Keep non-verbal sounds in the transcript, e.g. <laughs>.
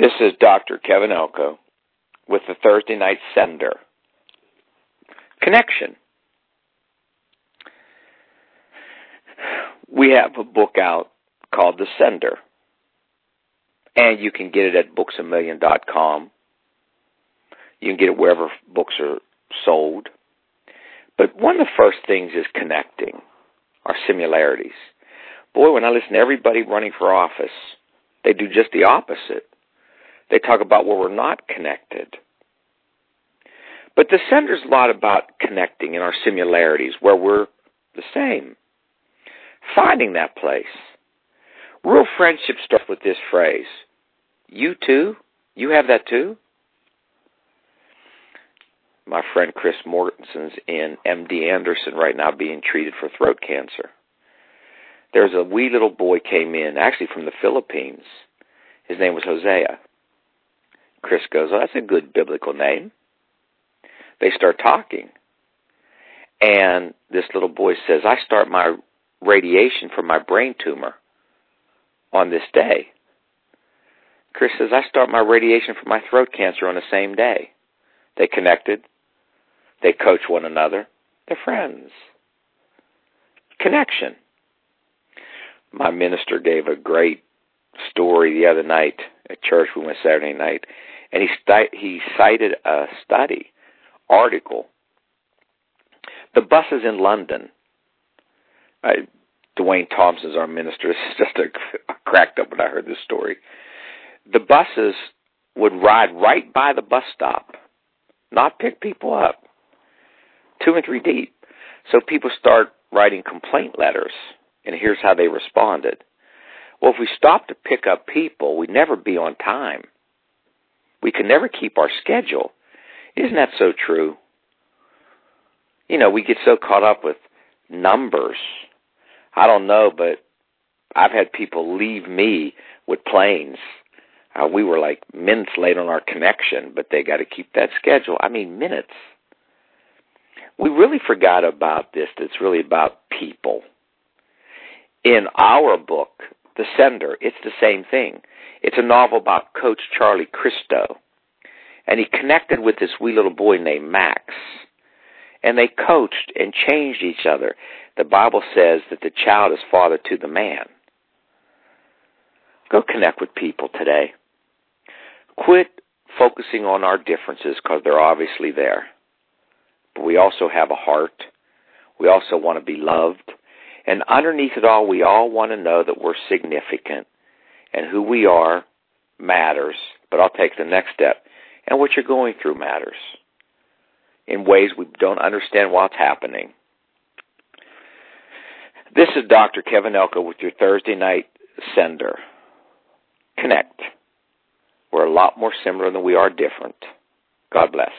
This is Dr. Kevin Elko with the Thursday Night Sender. Connection. We have a book out called The Sender, and you can get it at booksamillion.com. You can get it wherever books are sold. But one of the first things is connecting our similarities. Boy, when I listen to everybody running for office, they do just the opposite. Talk about where we're not connected. But the sender's a lot about connecting in our similarities, where we're the same. Finding that place. Real friendship starts with this phrase. You too? You have that too? My friend Chris Mortensen's in MD Anderson right now being treated for throat cancer. There's a wee little boy came in, actually from the Philippines. His name was Hosea. Chris goes, Oh, that's a good biblical name. They start talking. And this little boy says, I start my radiation for my brain tumor on this day. Chris says, I start my radiation for my throat cancer on the same day. They connected. They coach one another. They're friends. Connection. My minister gave a great story the other night at church. We went Saturday night, and he sti- he cited a study article. The buses in London. Dwayne Thompson's our minister. <laughs> Is just a, a cracked up when I heard this story. The buses would ride right by the bus stop, not pick people up, two and three deep. So people start writing complaint letters, and here's how they responded. Well, if we stop to pick up people, we'd never be on time. We can never keep our schedule. Isn't that so true? You know, we get so caught up with numbers. I don't know, but I've had people leave me with planes. Uh, we were like minutes late on our connection, but they got to keep that schedule. I mean, minutes. We really forgot about this. It's really about people. In our book, The Sender, it's the same thing. It's a novel about Coach Charlie Cristo. And he connected with this wee little boy named Max. And they coached and changed each other. The Bible says that the child is father to the man. Go connect with people today. Quit focusing on our differences because they're obviously there. But we also have a heart. We also want to be loved. And underneath it all, we all want to know that we're significant and who we are matters. But I'll take the next step. And what you're going through matters in ways we don't understand what's happening. This is Dr. Kevin Elko with your Thursday night sender. Connect. We're a lot more similar than we are different. God bless.